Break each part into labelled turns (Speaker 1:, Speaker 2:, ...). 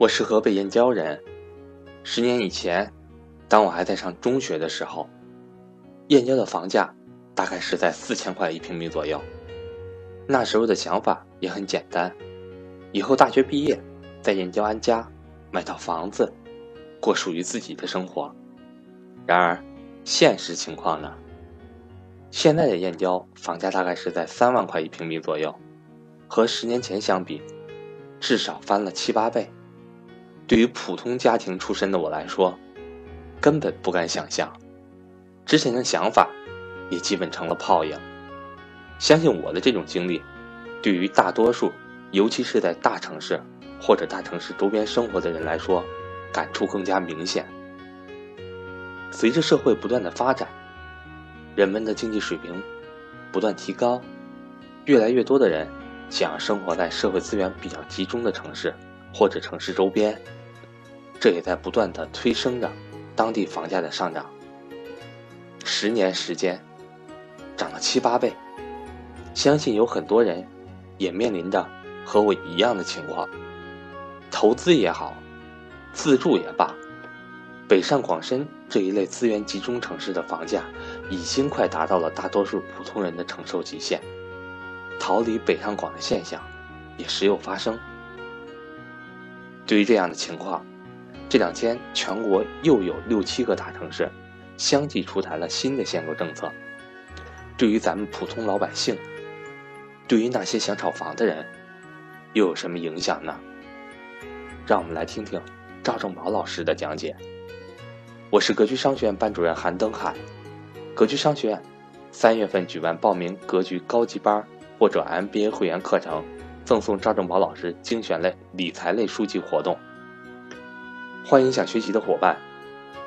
Speaker 1: 我是河北燕郊人。十年以前，当我还在上中学的时候，燕郊的房价大概是在四千块一平米左右。那时候的想法也很简单，以后大学毕业，在燕郊安家，买套房子，过属于自己的生活。然而，现实情况呢？现在的燕郊房价大概是在三万块一平米左右，和十年前相比，至少翻了七八倍。对于普通家庭出身的我来说，根本不敢想象。之前的想法也基本成了泡影。相信我的这种经历，对于大多数，尤其是在大城市或者大城市周边生活的人来说，感触更加明显。随着社会不断的发展，人们的经济水平不断提高，越来越多的人想要生活在社会资源比较集中的城市或者城市周边。这也在不断的推升着当地房价的上涨。十年时间，涨了七八倍，相信有很多人也面临着和我一样的情况。投资也好，自住也罢，北上广深这一类资源集中城市的房价已经快达到了大多数普通人的承受极限，逃离北上广的现象也时有发生。对于这样的情况，这两天，全国又有六七个大城市相继出台了新的限购政策。对于咱们普通老百姓，对于那些想炒房的人，又有什么影响呢？让我们来听听赵正宝老师的讲解。我是格局商学院班主任韩登海。格局商学院三月份举办报名格局高级班或者 MBA 会员课程，赠送赵正宝老师精选类理财类书籍活动。欢迎想学习的伙伴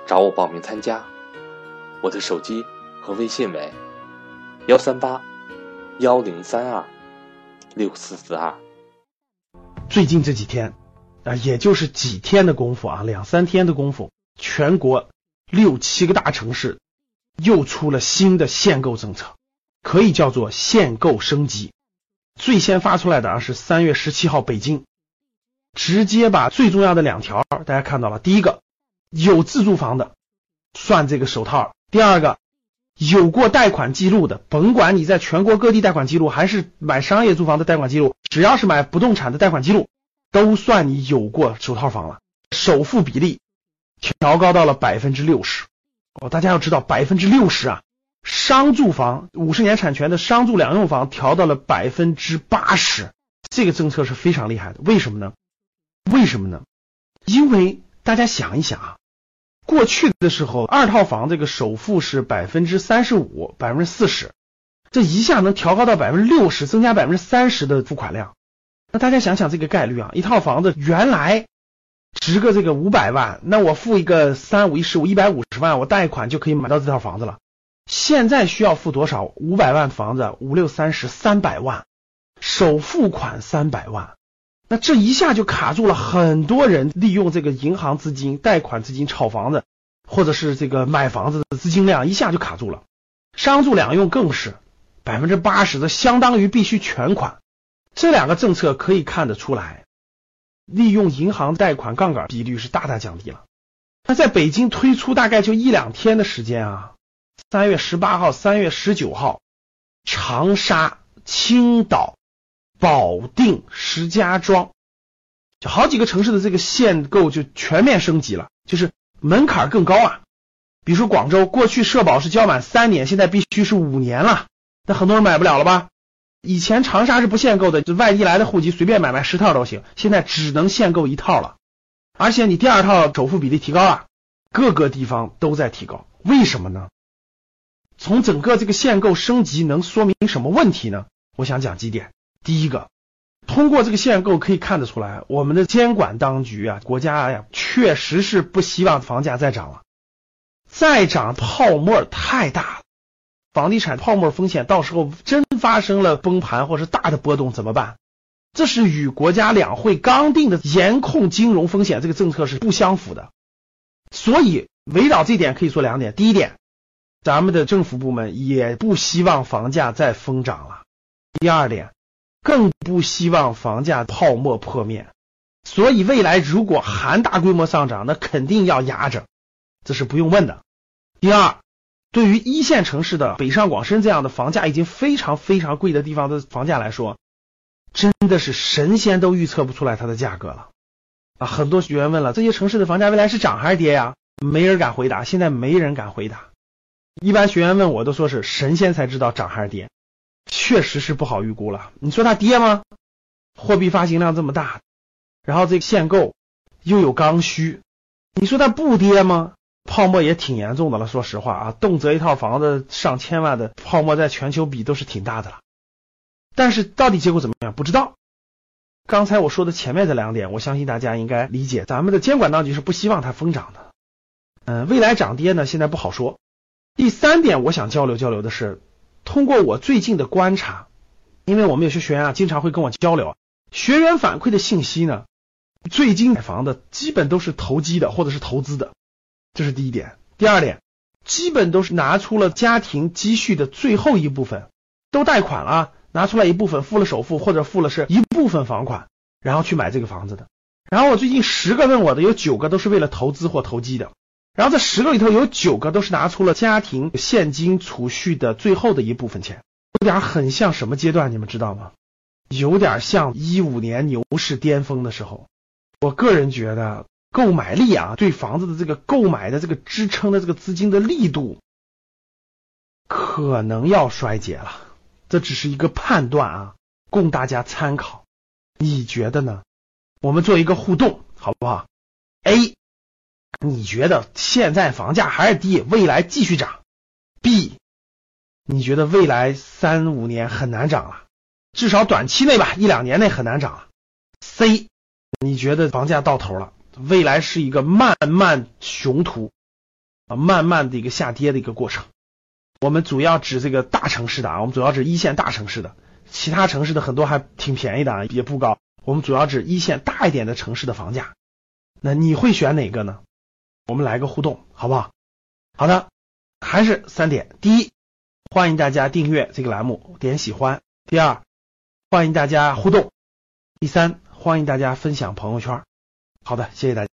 Speaker 1: 找我报名参加，我的手机和微信为幺三八幺零三二六四四二。
Speaker 2: 最近这几天啊，也就是几天的功夫啊，两三天的功夫，全国六七个大城市又出了新的限购政策，可以叫做限购升级。最先发出来的啊是三月十七号北京。直接把最重要的两条大家看到了，第一个有自住房的算这个首套，第二个有过贷款记录的，甭管你在全国各地贷款记录还是买商业住房的贷款记录，只要是买不动产的贷款记录，都算你有过首套房了。首付比例调高到了百分之六十哦，大家要知道百分之六十啊，商住房五十年产权的商住两用房调到了百分之八十，这个政策是非常厉害的，为什么呢？为什么呢？因为大家想一想啊，过去的时候，二套房这个首付是百分之三十五、百分之四十，这一下能调高到百分之六十，增加百分之三十的付款量。那大家想想这个概率啊，一套房子原来值个这个五百万，那我付一个三五一十五一百五十万，我贷款就可以买到这套房子了。现在需要付多少？五百万房子五六三十三百万，首付款三百万。那这一下就卡住了很多人利用这个银行资金、贷款资金炒房子，或者是这个买房子的资金量一下就卡住了。商住两用更是百分之八十的，相当于必须全款。这两个政策可以看得出来，利用银行贷款杠杆比率是大大降低了。那在北京推出大概就一两天的时间啊，三月十八号、三月十九号，长沙、青岛。保定、石家庄，就好几个城市的这个限购就全面升级了，就是门槛更高啊。比如说广州，过去社保是交满三年，现在必须是五年了，那很多人买不了了吧？以前长沙是不限购的，就外地来的户籍随便买买十套都行，现在只能限购一套了。而且你第二套首付比例提高了，各个地方都在提高，为什么呢？从整个这个限购升级能说明什么问题呢？我想讲几点。第一个，通过这个限购可以看得出来，我们的监管当局啊，国家呀，确实是不希望房价再涨了，再涨泡沫太大了，房地产泡沫风险到时候真发生了崩盘或是大的波动怎么办？这是与国家两会刚定的严控金融风险这个政策是不相符的。所以围绕这点可以说两点：第一点，咱们的政府部门也不希望房价再疯涨了；第二点。更不希望房价泡沫破灭。所以未来如果还大规模上涨，那肯定要压着，这是不用问的。第二，对于一线城市的北上广深这样的房价已经非常非常贵的地方的房价来说，真的是神仙都预测不出来它的价格了啊！很多学员问了，这些城市的房价未来是涨还是跌呀？没人敢回答，现在没人敢回答。一般学员问我都说是神仙才知道涨还是跌，确实是不好预估了。你说它跌吗？货币发行量这么大，然后这个限购又有刚需，你说它不跌吗？泡沫也挺严重的了。说实话啊，动辄一套房子上千万的泡沫，在全球比都是挺大的了。但是到底结果怎么样，不知道。刚才我说的前面这两点，我相信大家应该理解，咱们的监管当局是不希望它疯涨的。嗯，未来涨跌呢，现在不好说。第三点，我想交流交流的是，通过我最近的观察，因为我们有些学员啊，经常会跟我交流。学员反馈的信息呢？最近买房的基本都是投机的或者是投资的，这是第一点。第二点，基本都是拿出了家庭积蓄的最后一部分，都贷款了，拿出来一部分付了首付或者付了是一部分房款，然后去买这个房子的。然后我最近十个问我的，有九个都是为了投资或投机的。然后这十个里头有九个都是拿出了家庭现金储蓄的最后的一部分钱，有点很像什么阶段？你们知道吗？有点像一五年牛市巅峰的时候，我个人觉得购买力啊，对房子的这个购买的这个支撑的这个资金的力度，可能要衰竭了。这只是一个判断啊，供大家参考。你觉得呢？我们做一个互动，好不好？A，你觉得现在房价还是低，未来继续涨？B，你觉得未来三五年很难涨了？至少短期内吧，一两年内很难涨了。C，你觉得房价到头了，未来是一个慢慢熊图啊，慢慢的一个下跌的一个过程。我们主要指这个大城市的啊，我们主要指一线大城市的，其他城市的很多还挺便宜的啊，也不高。我们主要指一线大一点的城市的房价。那你会选哪个呢？我们来个互动，好不好？好的，还是三点。第一，欢迎大家订阅这个栏目，点喜欢。第二。欢迎大家互动。第三，欢迎大家分享朋友圈。好的，谢谢大家。